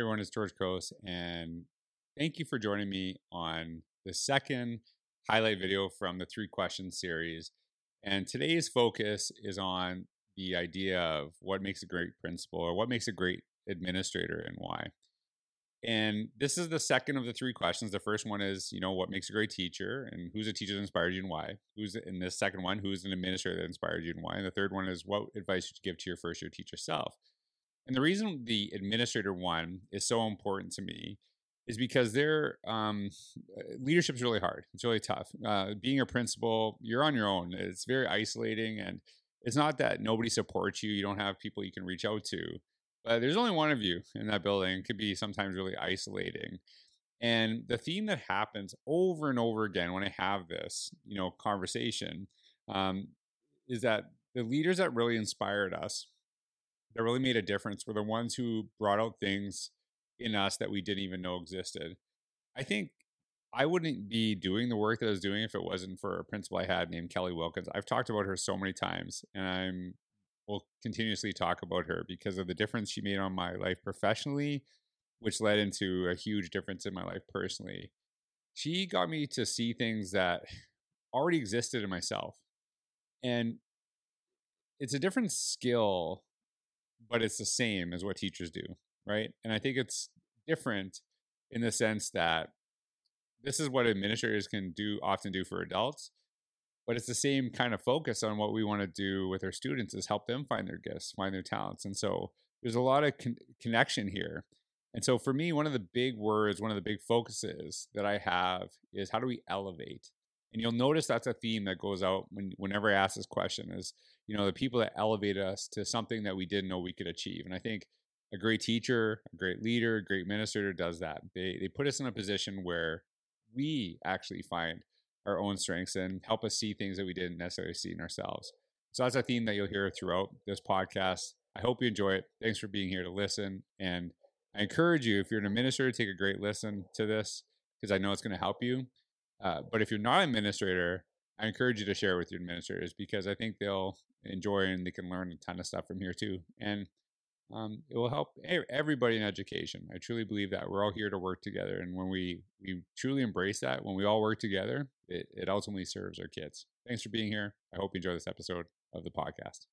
everyone, it's George Couros, and thank you for joining me on the second highlight video from the three questions series. And today's focus is on the idea of what makes a great principal or what makes a great administrator and why. And this is the second of the three questions. The first one is, you know, what makes a great teacher and who's a teacher that inspired you and why? Who's in the second one, who's an administrator that inspired you and why? And the third one is what advice should you give to your first year teacher self? And the reason the administrator one is so important to me is because their um, uh, leadership is really hard. It's really tough. Uh, being a principal, you're on your own. It's very isolating, and it's not that nobody supports you. You don't have people you can reach out to, but there's only one of you in that building. It could be sometimes really isolating. And the theme that happens over and over again when I have this, you know, conversation, um, is that the leaders that really inspired us that really made a difference were the ones who brought out things in us that we didn't even know existed. I think I wouldn't be doing the work that I was doing if it wasn't for a principal I had named Kelly Wilkins. I've talked about her so many times, and I'm will continuously talk about her because of the difference she made on my life professionally, which led into a huge difference in my life personally. She got me to see things that already existed in myself. And it's a different skill but it's the same as what teachers do, right? And I think it's different in the sense that this is what administrators can do often do for adults, but it's the same kind of focus on what we want to do with our students is help them find their gifts, find their talents. And so there's a lot of con- connection here. And so for me, one of the big words, one of the big focuses that I have is how do we elevate? And you'll notice that's a theme that goes out when whenever I ask this question is you know the people that elevated us to something that we didn't know we could achieve. And i think a great teacher a great leader a great minister does that. They they put us in a position where we actually find our own strengths and help us see things that we didn't necessarily see in ourselves. So that's a theme that you'll hear throughout this podcast. I hope you enjoy it. Thanks for being here to listen. And i encourage you if you're an administrator take a great listen to this because i know it's going to help you uh, but if you're not an administrator I encourage you to share with your administrators because I think they'll enjoy and they can learn a ton of stuff from here too. And um, it will help everybody in education. I truly believe that we're all here to work together, and when we we truly embrace that, when we all work together, it, it ultimately serves our kids. Thanks for being here. I hope you enjoy this episode of the podcast.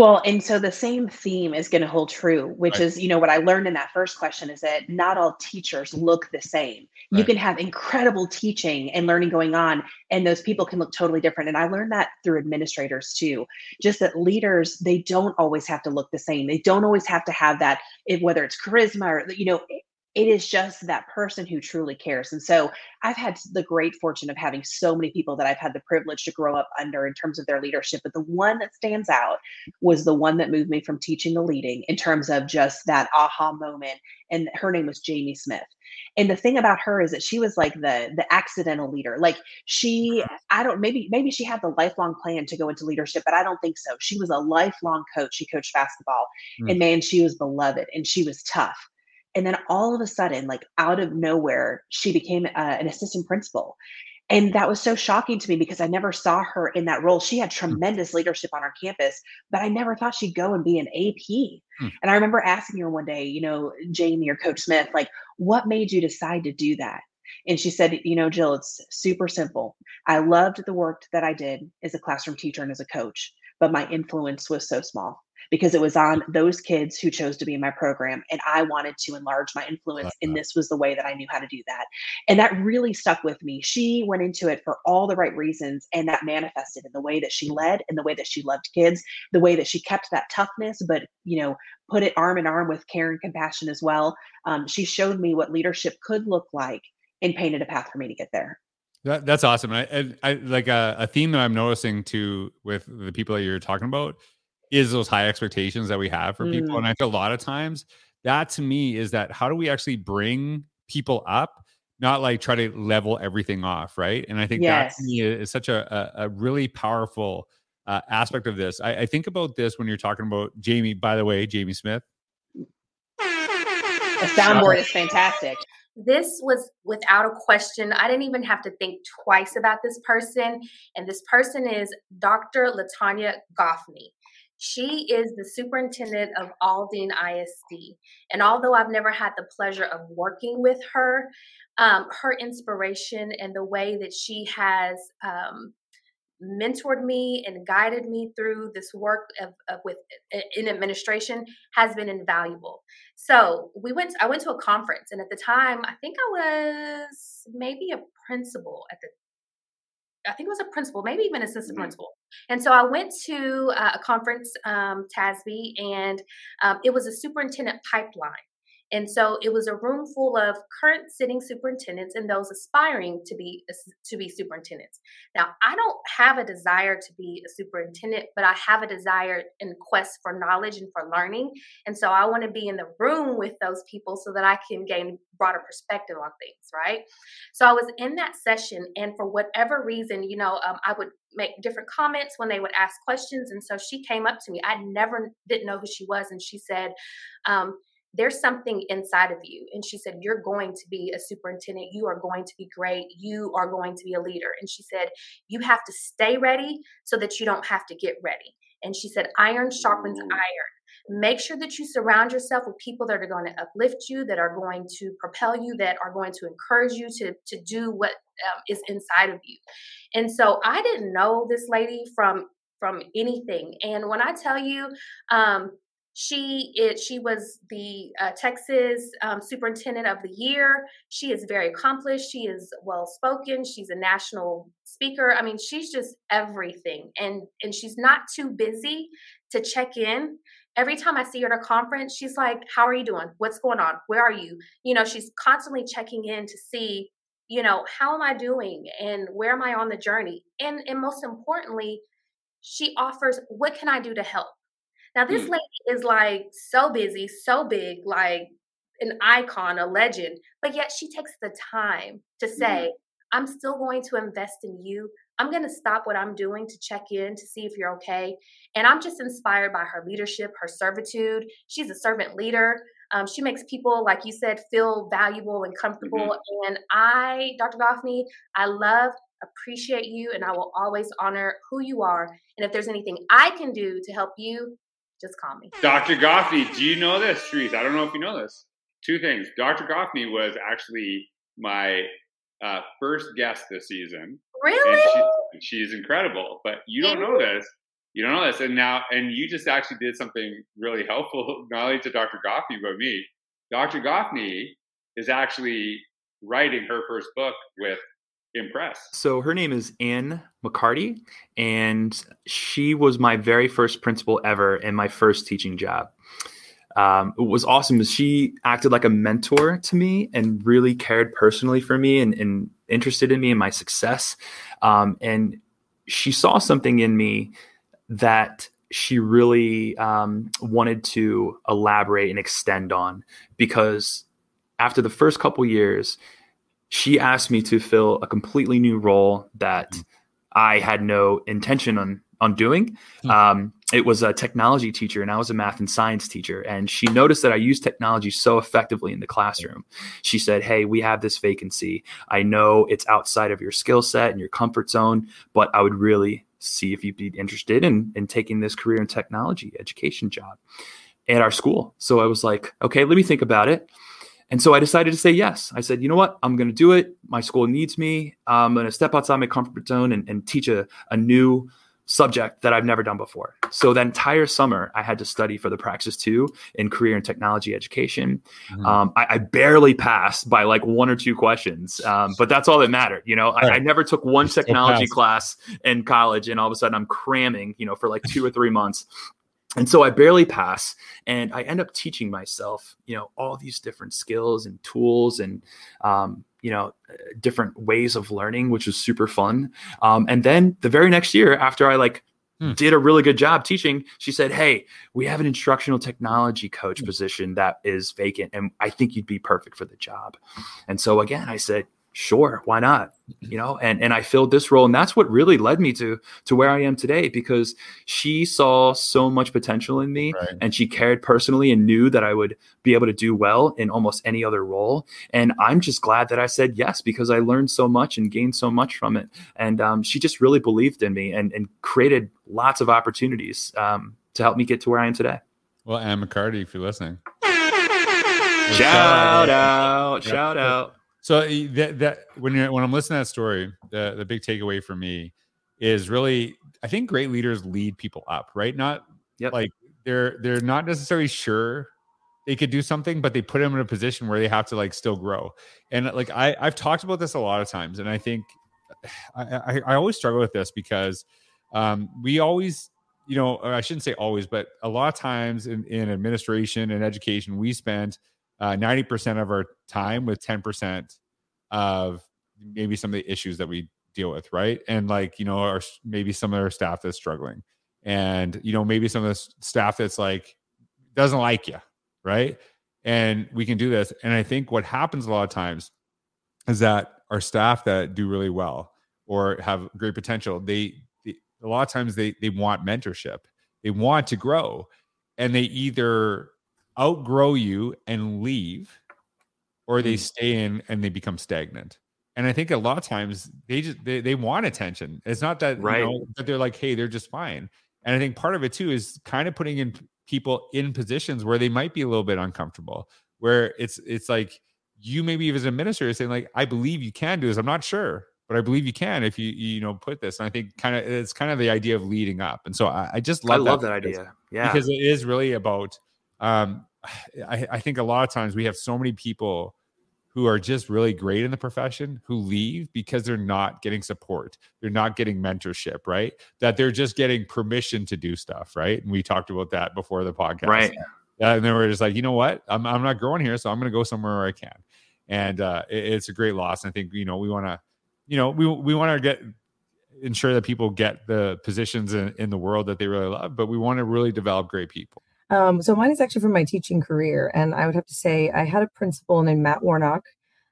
Well, and so the same theme is going to hold true, which right. is, you know, what I learned in that first question is that not all teachers look the same. Right. You can have incredible teaching and learning going on, and those people can look totally different. And I learned that through administrators too. Just that leaders, they don't always have to look the same. They don't always have to have that, whether it's charisma or, you know, it is just that person who truly cares. And so I've had the great fortune of having so many people that I've had the privilege to grow up under in terms of their leadership. But the one that stands out was the one that moved me from teaching to leading in terms of just that aha moment. And her name was Jamie Smith. And the thing about her is that she was like the the accidental leader. Like she. I don't maybe maybe she had the lifelong plan to go into leadership, but I don't think so. She was a lifelong coach. She coached basketball, mm. and man, she was beloved and she was tough and then all of a sudden like out of nowhere she became uh, an assistant principal. And that was so shocking to me because i never saw her in that role. She had hmm. tremendous leadership on our campus but i never thought she'd go and be an ap hmm. and i remember asking her one day you know jamie or coach smith like what made you decide to do that? And she said you know jill it's super simple. I loved the work that i did as a classroom teacher and as a coach but my influence was so small because it was on those kids who chose to be in my program and I wanted to enlarge my influence and this was the way that I knew how to do that. And that really stuck with me. She went into it for all the right reasons and that manifested in the way that she led, and the way that she loved kids, the way that she kept that toughness but, you know, put it arm in arm with care and compassion as well. Um, she showed me what leadership could look like and painted a path for me to get there. That, that's awesome. I, I, I like a, a, theme that I'm noticing too with the people that you're talking about is those high expectations that we have for mm. people. And I think a lot of times that to me is that how do we actually bring people up, not like try to level everything off, right? And I think yes. that to me is such a, a, a really powerful uh, aspect of this. I, I think about this when you're talking about Jamie, by the way, Jamie Smith. The soundboard is fantastic. this was without a question. I didn't even have to think twice about this person. And this person is Dr. LaTonya Goffney. She is the superintendent of Aldine ISD. And although I've never had the pleasure of working with her, um, her inspiration and the way that she has um, mentored me and guided me through this work of, of, with in administration has been invaluable. So we went. I went to a conference, and at the time, I think I was maybe a principal at the. I think it was a principal, maybe even assistant mm-hmm. principal. And so I went to uh, a conference, um, TASB, and um, it was a superintendent pipeline. And so it was a room full of current sitting superintendents and those aspiring to be to be superintendents. Now, I don't have a desire to be a superintendent, but I have a desire and quest for knowledge and for learning. And so I want to be in the room with those people so that I can gain broader perspective on things, right? So I was in that session, and for whatever reason, you know, um, I would make different comments when they would ask questions. And so she came up to me. I never didn't know who she was, and she said. Um, there's something inside of you. And she said, You're going to be a superintendent. You are going to be great. You are going to be a leader. And she said, You have to stay ready so that you don't have to get ready. And she said, Iron sharpens Ooh. iron. Make sure that you surround yourself with people that are going to uplift you, that are going to propel you, that are going to encourage you to, to do what um, is inside of you. And so I didn't know this lady from from anything. And when I tell you, um, she is she was the uh, Texas um, Superintendent of the Year. She is very accomplished. She is well spoken. She's a national speaker. I mean, she's just everything, and and she's not too busy to check in. Every time I see her at a conference, she's like, "How are you doing? What's going on? Where are you?" You know, she's constantly checking in to see, you know, how am I doing and where am I on the journey, and and most importantly, she offers, "What can I do to help?" Now, this mm. lady is like so busy, so big, like an icon, a legend, but yet she takes the time to mm-hmm. say, mm. I'm still going to invest in you. I'm going to stop what I'm doing to check in to see if you're okay. And I'm just inspired by her leadership, her servitude. She's a servant leader. Um, she makes people, like you said, feel valuable and comfortable. Mm-hmm. And I, Dr. Goffney, I love, appreciate you, and I will always honor who you are. And if there's anything I can do to help you, just call me. Dr. Goffney, do you know this, Sherese? I don't know if you know this. Two things. Dr. Goffney was actually my uh, first guest this season. Really? She, she's incredible. But you don't know this. You don't know this. And now, and you just actually did something really helpful, not only to Dr. Goffney, but me. Dr. Goffney is actually writing her first book with IMPress? So her name is Anne McCarty, and she was my very first principal ever in my first teaching job. Um, it was awesome. She acted like a mentor to me and really cared personally for me and, and interested in me and my success. Um, and she saw something in me that she really um, wanted to elaborate and extend on because after the first couple years, she asked me to fill a completely new role that mm. I had no intention on on doing. Mm. Um, it was a technology teacher, and I was a math and science teacher. And she noticed that I used technology so effectively in the classroom. She said, "Hey, we have this vacancy. I know it's outside of your skill set and your comfort zone, but I would really see if you'd be interested in in taking this career in technology education job at our school." So I was like, "Okay, let me think about it." And so I decided to say yes. I said, you know what? I'm going to do it. My school needs me. I'm going to step outside my comfort zone and, and teach a, a new subject that I've never done before. So that entire summer, I had to study for the Praxis 2 in career and technology education. Mm-hmm. Um, I, I, barely passed by like one or two questions, um, but that's all that mattered. You know, right. I, I, never took one technology class in college, and all of a sudden I'm cramming, you know, for like two or three months and so I barely pass, and I end up teaching myself, you know, all these different skills and tools, and um, you know, different ways of learning, which was super fun. Um, and then the very next year, after I like hmm. did a really good job teaching, she said, "Hey, we have an instructional technology coach hmm. position that is vacant, and I think you'd be perfect for the job." And so again, I said, sure why not? You know and and i filled this role and that's what really led me to to where i am today because she saw so much potential in me right. and she cared personally and knew that i would be able to do well in almost any other role. And i'm just glad that i said yes because i learned so much and gained so much from it. And um, she just really believed in me and and created lots of opportunities um, to help me get to where i am today. Well ann mccarty if you're listening. Shout out. shout out so that, that when you're, when I'm listening to that story, the the big takeaway for me is really I think great leaders lead people up, right? Not yep. like they're they're not necessarily sure they could do something, but they put them in a position where they have to like still grow. And like I I've talked about this a lot of times, and I think I I, I always struggle with this because um, we always you know I shouldn't say always, but a lot of times in, in administration and education we spend uh, 90% of our time with 10% of maybe some of the issues that we deal with right? And like you know our maybe some of our staff that's struggling. And you know maybe some of the staff that's like doesn't like you right? And we can do this. And i think what happens a lot of times is that our staff that do really well or have great potential they, they a lot of times they they want mentorship. They want to grow. And they either outgrow you and leave or they mm. stay in and they become stagnant. And i think a lot of times they just they, they want attention. It's not that right. you know, that they're like hey they're just fine. And i think part of it too is kind of putting in people in positions where they might be a little bit uncomfortable where it's it's like you maybe even as an administrator saying like i believe you can do this. I'm not sure but i believe you can if you you know put this. And i think kind of it's kind of the idea of leading up. And so i, I just love I love that, that idea. Yeah. because it is really about um I, I think a lot of times we have so many people who are just really great in the profession who leave because they're not getting support. They're not getting mentorship, right? That they're just getting permission to do stuff, right? And we talked about that before the podcast. Right. and then we're just like, you know what? I'm, I'm not growing here, so I'm going to go somewhere where I can. And uh, it, it's a great loss. And I think, you know, we want to, you know, we, we want to get, ensure that people get the positions in, in the world that they really love, but we want to really develop great people. Um, so mine is actually from my teaching career, and I would have to say I had a principal named Matt Warnock,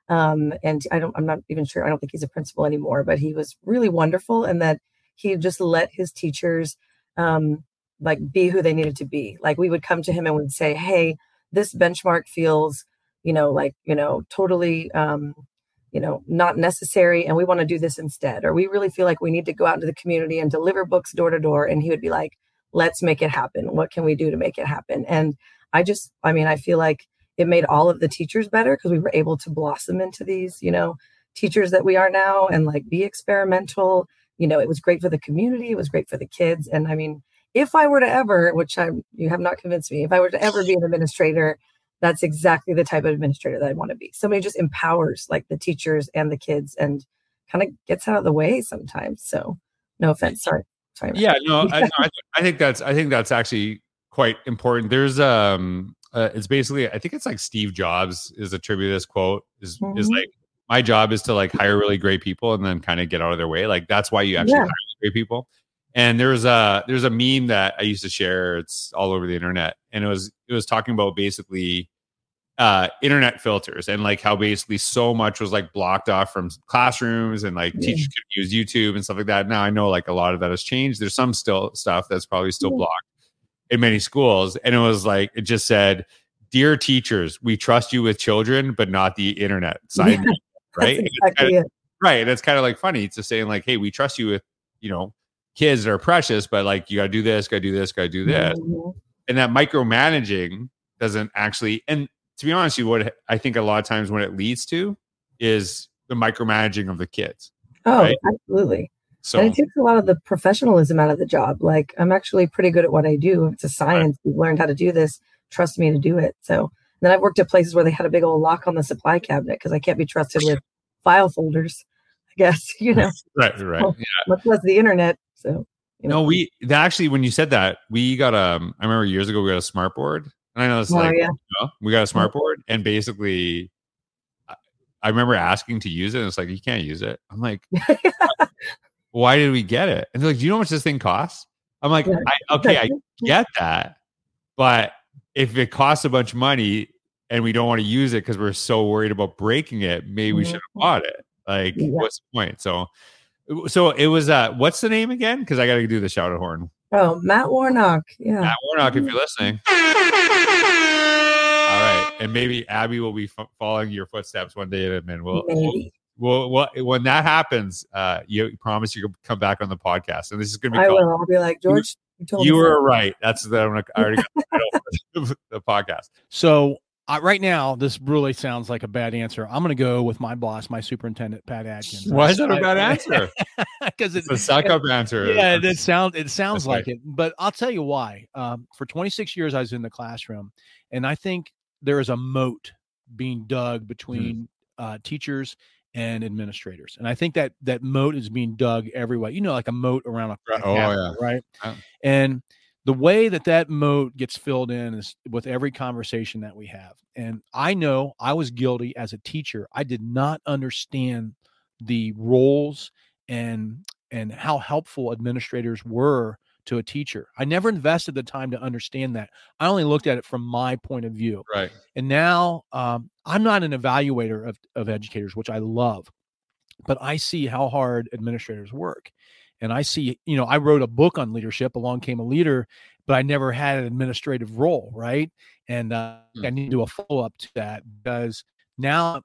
um, and I don't, I'm not even sure. I don't think he's a principal anymore, but he was really wonderful and that he just let his teachers um, like be who they needed to be. Like we would come to him and would say, "Hey, this benchmark feels, you know, like you know, totally." Um, you know, not necessary, and we want to do this instead. Or we really feel like we need to go out into the community and deliver books door to door. And he would be like, let's make it happen. What can we do to make it happen? And I just, I mean, I feel like it made all of the teachers better because we were able to blossom into these, you know, teachers that we are now and like be experimental. You know, it was great for the community, it was great for the kids. And I mean, if I were to ever, which I you have not convinced me, if I were to ever be an administrator, that's exactly the type of administrator that I want to be. Somebody just empowers like the teachers and the kids and kind of gets out of the way sometimes. So no offense, sorry. Sorry. Yeah, no, I, I, I, think that's I think that's actually quite important. There's um, uh, it's basically I think it's like Steve Jobs is attributed this quote is mm-hmm. is like my job is to like hire really great people and then kind of get out of their way. Like that's why you actually yeah. hire great people. And there's a there's a meme that I used to share. It's all over the internet, and it was it was talking about basically uh, internet filters and like how basically so much was like blocked off from classrooms and like yeah. teachers could use YouTube and stuff like that. Now I know like a lot of that has changed. There's some still stuff that's probably still yeah. blocked in many schools. And it was like, it just said, Dear teachers, we trust you with children, but not the internet side. Yeah, right. Exactly kind of, right. And it's kind of like funny to saying like, Hey, we trust you with, you know, kids that are precious, but like you gotta do this, gotta do this, gotta do this. Mm-hmm. And that micromanaging doesn't actually and to be honest, you what I think a lot of times when it leads to is the micromanaging of the kids. Oh, right? absolutely. So and it takes a lot of the professionalism out of the job. Like I'm actually pretty good at what I do. It's a science. Right. We've learned how to do this. Trust me to do it. So then I've worked at places where they had a big old lock on the supply cabinet because I can't be trusted with file folders. I guess you know. right. Right. Well, yeah. Much less the internet. So. You know. No, we actually when you said that we got a. I remember years ago we got a smart board and I know it's oh, like, yeah. you know, we got a smart board, and basically, I remember asking to use it, and it's like, you can't use it. I'm like, why did we get it? And they're like, do you know how much this thing costs? I'm like, yeah. I, okay, I get that, but if it costs a bunch of money and we don't want to use it because we're so worried about breaking it, maybe we should have bought it. Like, yeah. what's the point? So, so it was. uh What's the name again? Because I got to do the shout out horn. Oh, Matt Warnock. Yeah, Matt Warnock. If you're listening. All right, and maybe Abby will be f- following your footsteps one day, and we'll, maybe. Well, well, when that happens, uh, you promise you will come back on the podcast, and this is going to be. I will. I'll be like George. You, you were right. That's the I'm I already got the, the podcast. So uh, right now, this really sounds like a bad answer. I'm going to go with my boss, my superintendent, Pat Adkins. Why is that a bad answer? Because it's, it's, a suck up answer. Yeah, it, it sounds it sounds like right. it, but I'll tell you why. Um, for 26 years, I was in the classroom, and I think there is a moat being dug between mm. uh, teachers and administrators. And I think that that moat is being dug everywhere. You know, like a moat around a, oh, yeah. right? And the way that that moat gets filled in is with every conversation that we have. And I know I was guilty as a teacher. I did not understand the roles and and how helpful administrators were to a teacher. I never invested the time to understand that. I only looked at it from my point of view. Right. And now um, I'm not an evaluator of, of educators, which I love, but I see how hard administrators work. And I see, you know, I wrote a book on leadership. Along came a leader, but I never had an administrative role, right? And uh, mm. I need to do a follow up to that because now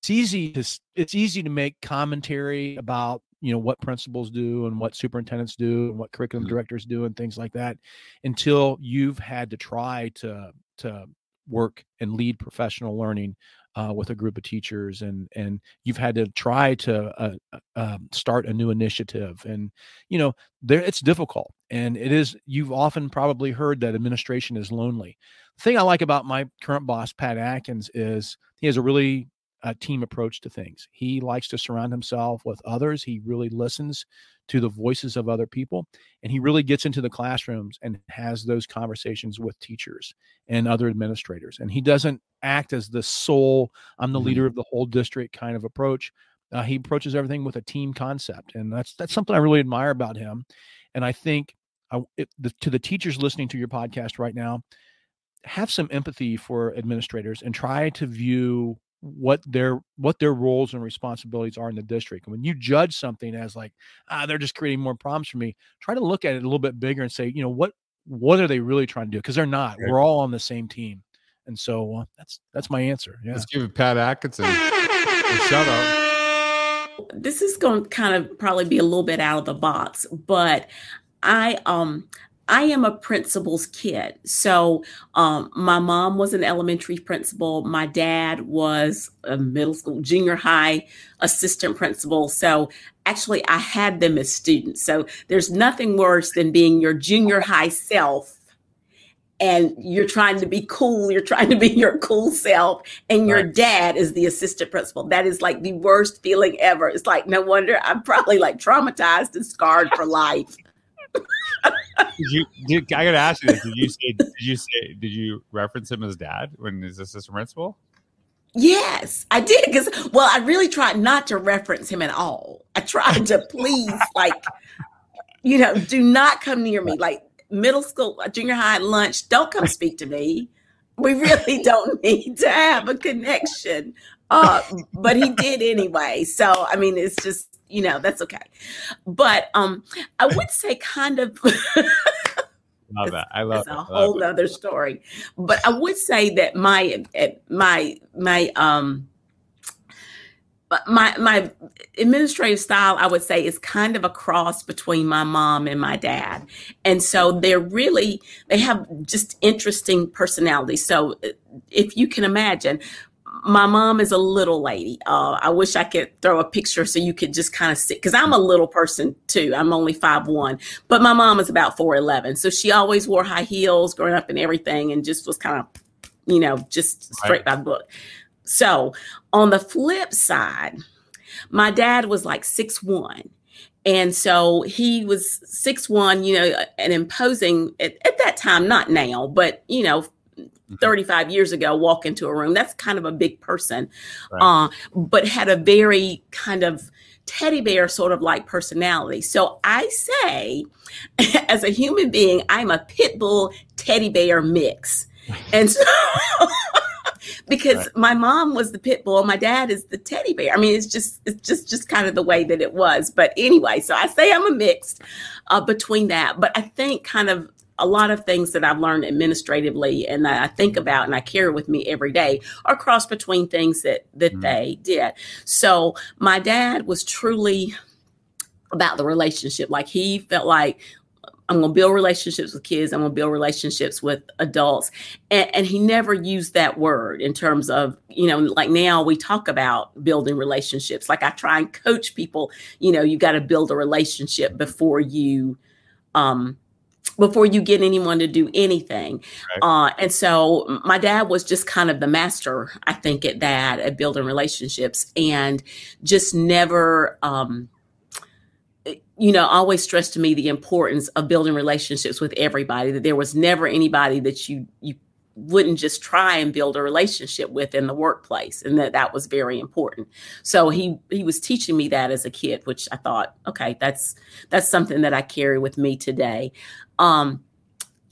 it's easy to it's easy to make commentary about you know what principals do and what superintendents do and what curriculum mm-hmm. directors do and things like that until you've had to try to to work and lead professional learning uh, with a group of teachers and and you've had to try to uh, uh, um, start a new initiative and you know there it's difficult and it is you've often probably heard that administration is lonely the thing i like about my current boss pat atkins is he has a really uh, team approach to things. He likes to surround himself with others. He really listens to the voices of other people, and he really gets into the classrooms and has those conversations with teachers and other administrators. And he doesn't act as the sole, I'm the mm-hmm. leader of the whole district kind of approach. Uh, he approaches everything with a team concept, and that's that's something I really admire about him. And I think I, it, the, to the teachers listening to your podcast right now, have some empathy for administrators and try to view what their what their roles and responsibilities are in the district. And when you judge something as like, ah, they're just creating more problems for me, try to look at it a little bit bigger and say, you know, what what are they really trying to do? Because they're not. We're all on the same team. And so uh, that's that's my answer. Yeah. Let's give it Pat Atkinson a shout out. This is going to kind of probably be a little bit out of the box, but I um I am a principal's kid. So um, my mom was an elementary principal. My dad was a middle school, junior high assistant principal. So actually, I had them as students. So there's nothing worse than being your junior high self and you're trying to be cool, you're trying to be your cool self, and your right. dad is the assistant principal. That is like the worst feeling ever. It's like, no wonder I'm probably like traumatized and scarred for life did you? Did, I got to ask you this. Did you say? Did you say? Did you reference him as dad when he's assistant principal? Yes, I did. Because well, I really tried not to reference him at all. I tried to please, like, you know, do not come near me. Like middle school, junior high lunch, don't come speak to me. We really don't need to have a connection. Uh, but he did anyway. So I mean, it's just you know, that's okay. But um, I would say kind of love that. I love that. it's a whole it. other story. But I would say that my my my um my my administrative style i would say is kind of a cross between my mom and my dad and so they're really they have just interesting personalities so if you can imagine my mom is a little lady. Uh, I wish I could throw a picture so you could just kind of see, because I'm a little person too. I'm only five one, but my mom is about four eleven, so she always wore high heels growing up and everything, and just was kind of, you know, just straight right. by the book. So on the flip side, my dad was like six one. And so he was six one, you know, and imposing at, at that time, not now, but you know. 35 years ago walk into a room. That's kind of a big person, right. uh, but had a very kind of teddy bear sort of like personality. So I say, as a human being, I'm a pit bull teddy bear mix. And so because Right. my mom was the pit bull, my dad is the teddy bear. I mean, it's just it's just just kind of the way that it was. But anyway, so I say I'm a mix uh, between that. But I think kind of a lot of things that I've learned administratively and that I think about and I carry with me every day are cross between things that that Mhm. they did. So my dad was truly about the relationship. Like he felt like I'm going to build relationships with kids. I'm going to build relationships with adults. And, and he never used that word in terms of, you know, like now we talk about building relationships. Like I try and coach people, you know, you got to build a relationship before you, um, before you get anyone to do anything. Uh, and so my dad was just kind of the master, I think, at that, at building relationships and just never, um, you know, always stressed to me the importance of building relationships with everybody, that there was never anybody that you, you, wouldn't just try and build a relationship with in the workplace and that that was very important. So he he was teaching me that as a kid which i thought okay that's that's something that i carry with me today. Um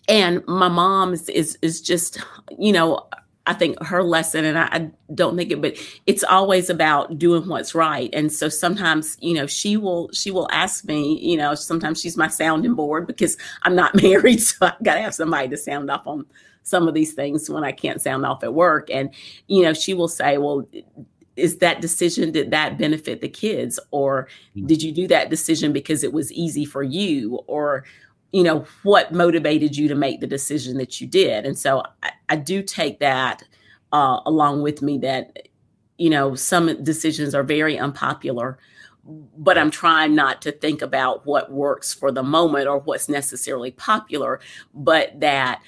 and my mom is is, is just you know i think her lesson and I, I don't think it but it's always about doing what's right. And so sometimes you know she will she will ask me you know sometimes she's my sounding board because i'm not married so i gotta have somebody to sound off on some of these things when i can't sound off at work. And you know she will say well is that decision did that benefit the kids? Or did you do that decision because it was easy for you? Or you know what motivated you to make the decision that you did? And so i, I do take that uh, along with me that you know some decisions are very unpopular but i'm trying not to think about what works for the moment or what's necessarily popular but that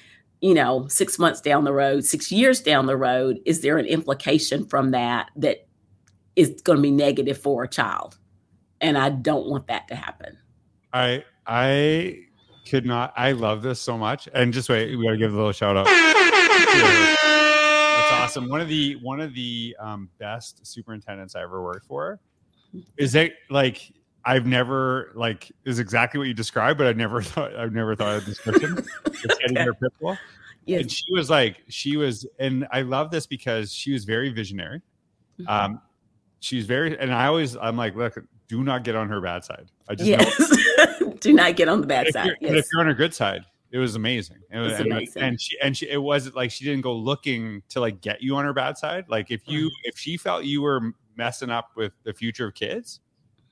you know six months down the road six years down the road is there an implication from that that is going to be negative for a child and i don't want that to happen I I could not. I love this so much. And just wait, we gotta give a little shout out. That's awesome. One of the one of the um, best superintendents I ever worked for is that like I've never like is exactly what you described, but I never thought I've never thought of this getting Okay. her pit bull. yes And she was like, she was, and I love this because she was very visionary. Mm-hmm. Um, she's very, and I always, I'm like, look, do not get on her bad side. I just yes do not get on the bad if side you're, but if you're on her good side, it was amazing. It was, and, amazing. and she and she it wasn't like she didn't go looking to like get you on her bad side. Like if you if she felt you were messing up with the future of kids,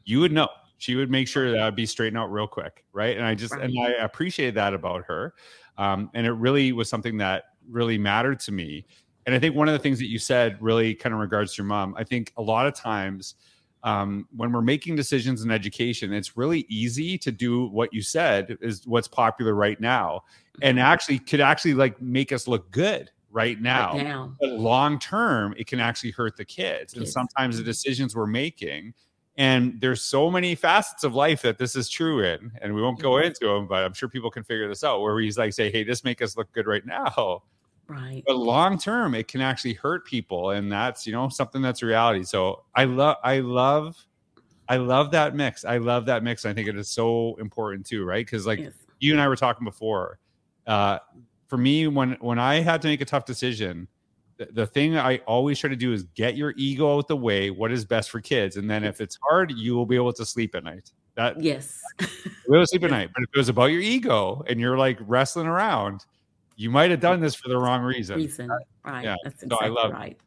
you would know. She would make sure that I'd be straightened out real quick, right? And I just and I appreciated that about her, um, and it really was something that really mattered to me. And I think one of the things that you said really kind of regards your mom. I think a lot of times um, when we're making decisions in education, it's really easy to do what you said is what's popular right now, and actually could actually like make us look good right now. Right now But long term, it can actually hurt the kids. And sometimes the decisions we're making, and there's so many facets of life that this is true in, and we won't go Mhm. into them, but I'm sure people can figure this out. Where he's like, say, "Hey, this make us look good right now." right but long term it can actually hurt people and that's you know something that's reality so i love i love i love that mix i love that mix i think it is so important too right because like yes. you and i were talking before uh for me when when i had to make a tough decision the, thing i always try to do is get your ego out the way what is best for kids and then if it's hard you will be able to sleep at night. That yes. Able to sleep at night but if it was about your ego and you're like wrestling around you might have done this for the wrong reason. Reason. Right. Yeah. that's So I love- right